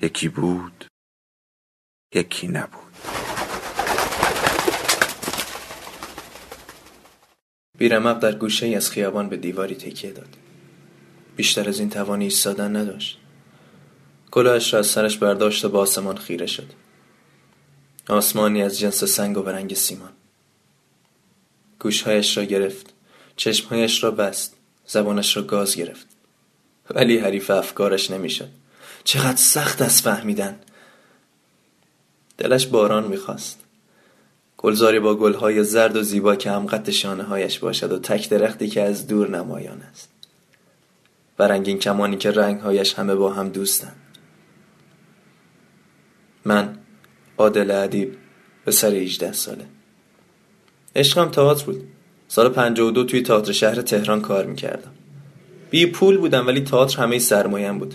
یکی بود یکی نبود. بیرمق در گوشه از خیابان به دیواری تکیه داد. بیشتر از این توانی ایستادن نداشت. کلاهش را از سرش برداشت و به آسمان خیره شد. آسمانی از جنس سنگ و برنگ سیمان. گوشهایش را گرفت چشمهایش را بست زبانش را گاز گرفت. ولی حریف افکارش نمی‌شد. چقدر سخت از فهمیدن. دلش باران می‌خواست. گلزاری با گلهای زرد و زیبا که هم قد شانه هایش باشد و تک درختی که از دور نمایان است. و رنگین کمانی که رنگهایش همه با هم دوستند. من عادل ادیب به سر 18 ساله. عشقم تئاتر بود. سال 52 توی تئاتر شهر تهران کار می‌کردم. بی پول بودم ولی تئاتر همه سرمایم بود.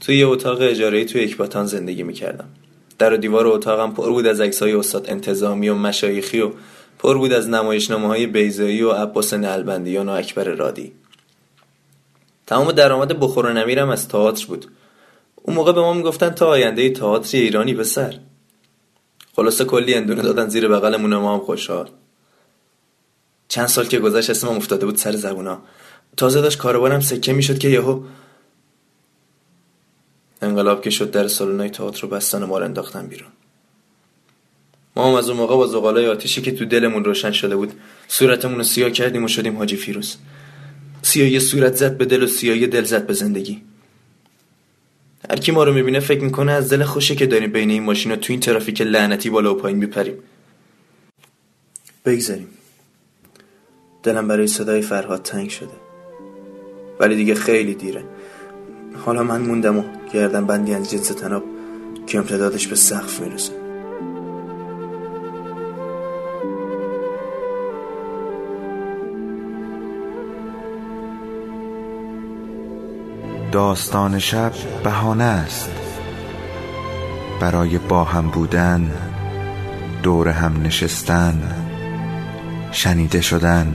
توی یه اتاق اجاره توی اکباتان زندگی می‌کردم. در و دیوار اتاقم پر بود از عکسای استاد انتظامی و مشایخی و پر بود از نمایشنامه های بیزایی و عباس نلبندیان و اکبر رادی. تمام درآمد بخور و نمیرم از تئاتر بود. اون موقع به ما می‌گفتن تا آینده تئاتر ایرانی به سر. خلاصه کلی اندونه دادن زیر بغلمون ما هم خوشحال. چند سال که گذشت اسمم افتاده بود سر زبونا. تازه داشت کاروانم سکه می‌شد که یهو انقلاب که شد در سالنای تئاتر رو بستن و ما رو انداختن بیرون. ما هم از اون موقع با زغالای آتیشی که تو دلمون روشن شده بود صورتمون رو سیاه کردیم و شدیم حاجی فیروز. سیاهی صورت زد به دل و سیاهی دل زد به زندگی. هر کی ما رو می‌بینه فکر می‌کنه از دل خوشه که داریم بین این ماشینا تو این ترافیک لعنتی بالا و پایین میپریم. بگذاریم. دلم برای صدای فرهاد تنگ شده. ولی دیگه خیلی دیره. حالا من موندم و گردن بندی از جنس تناب که امتدادش به سقف می‌رسه. داستان شب بهانه است. برای با هم بودن دور هم نشستن شنیده شدن.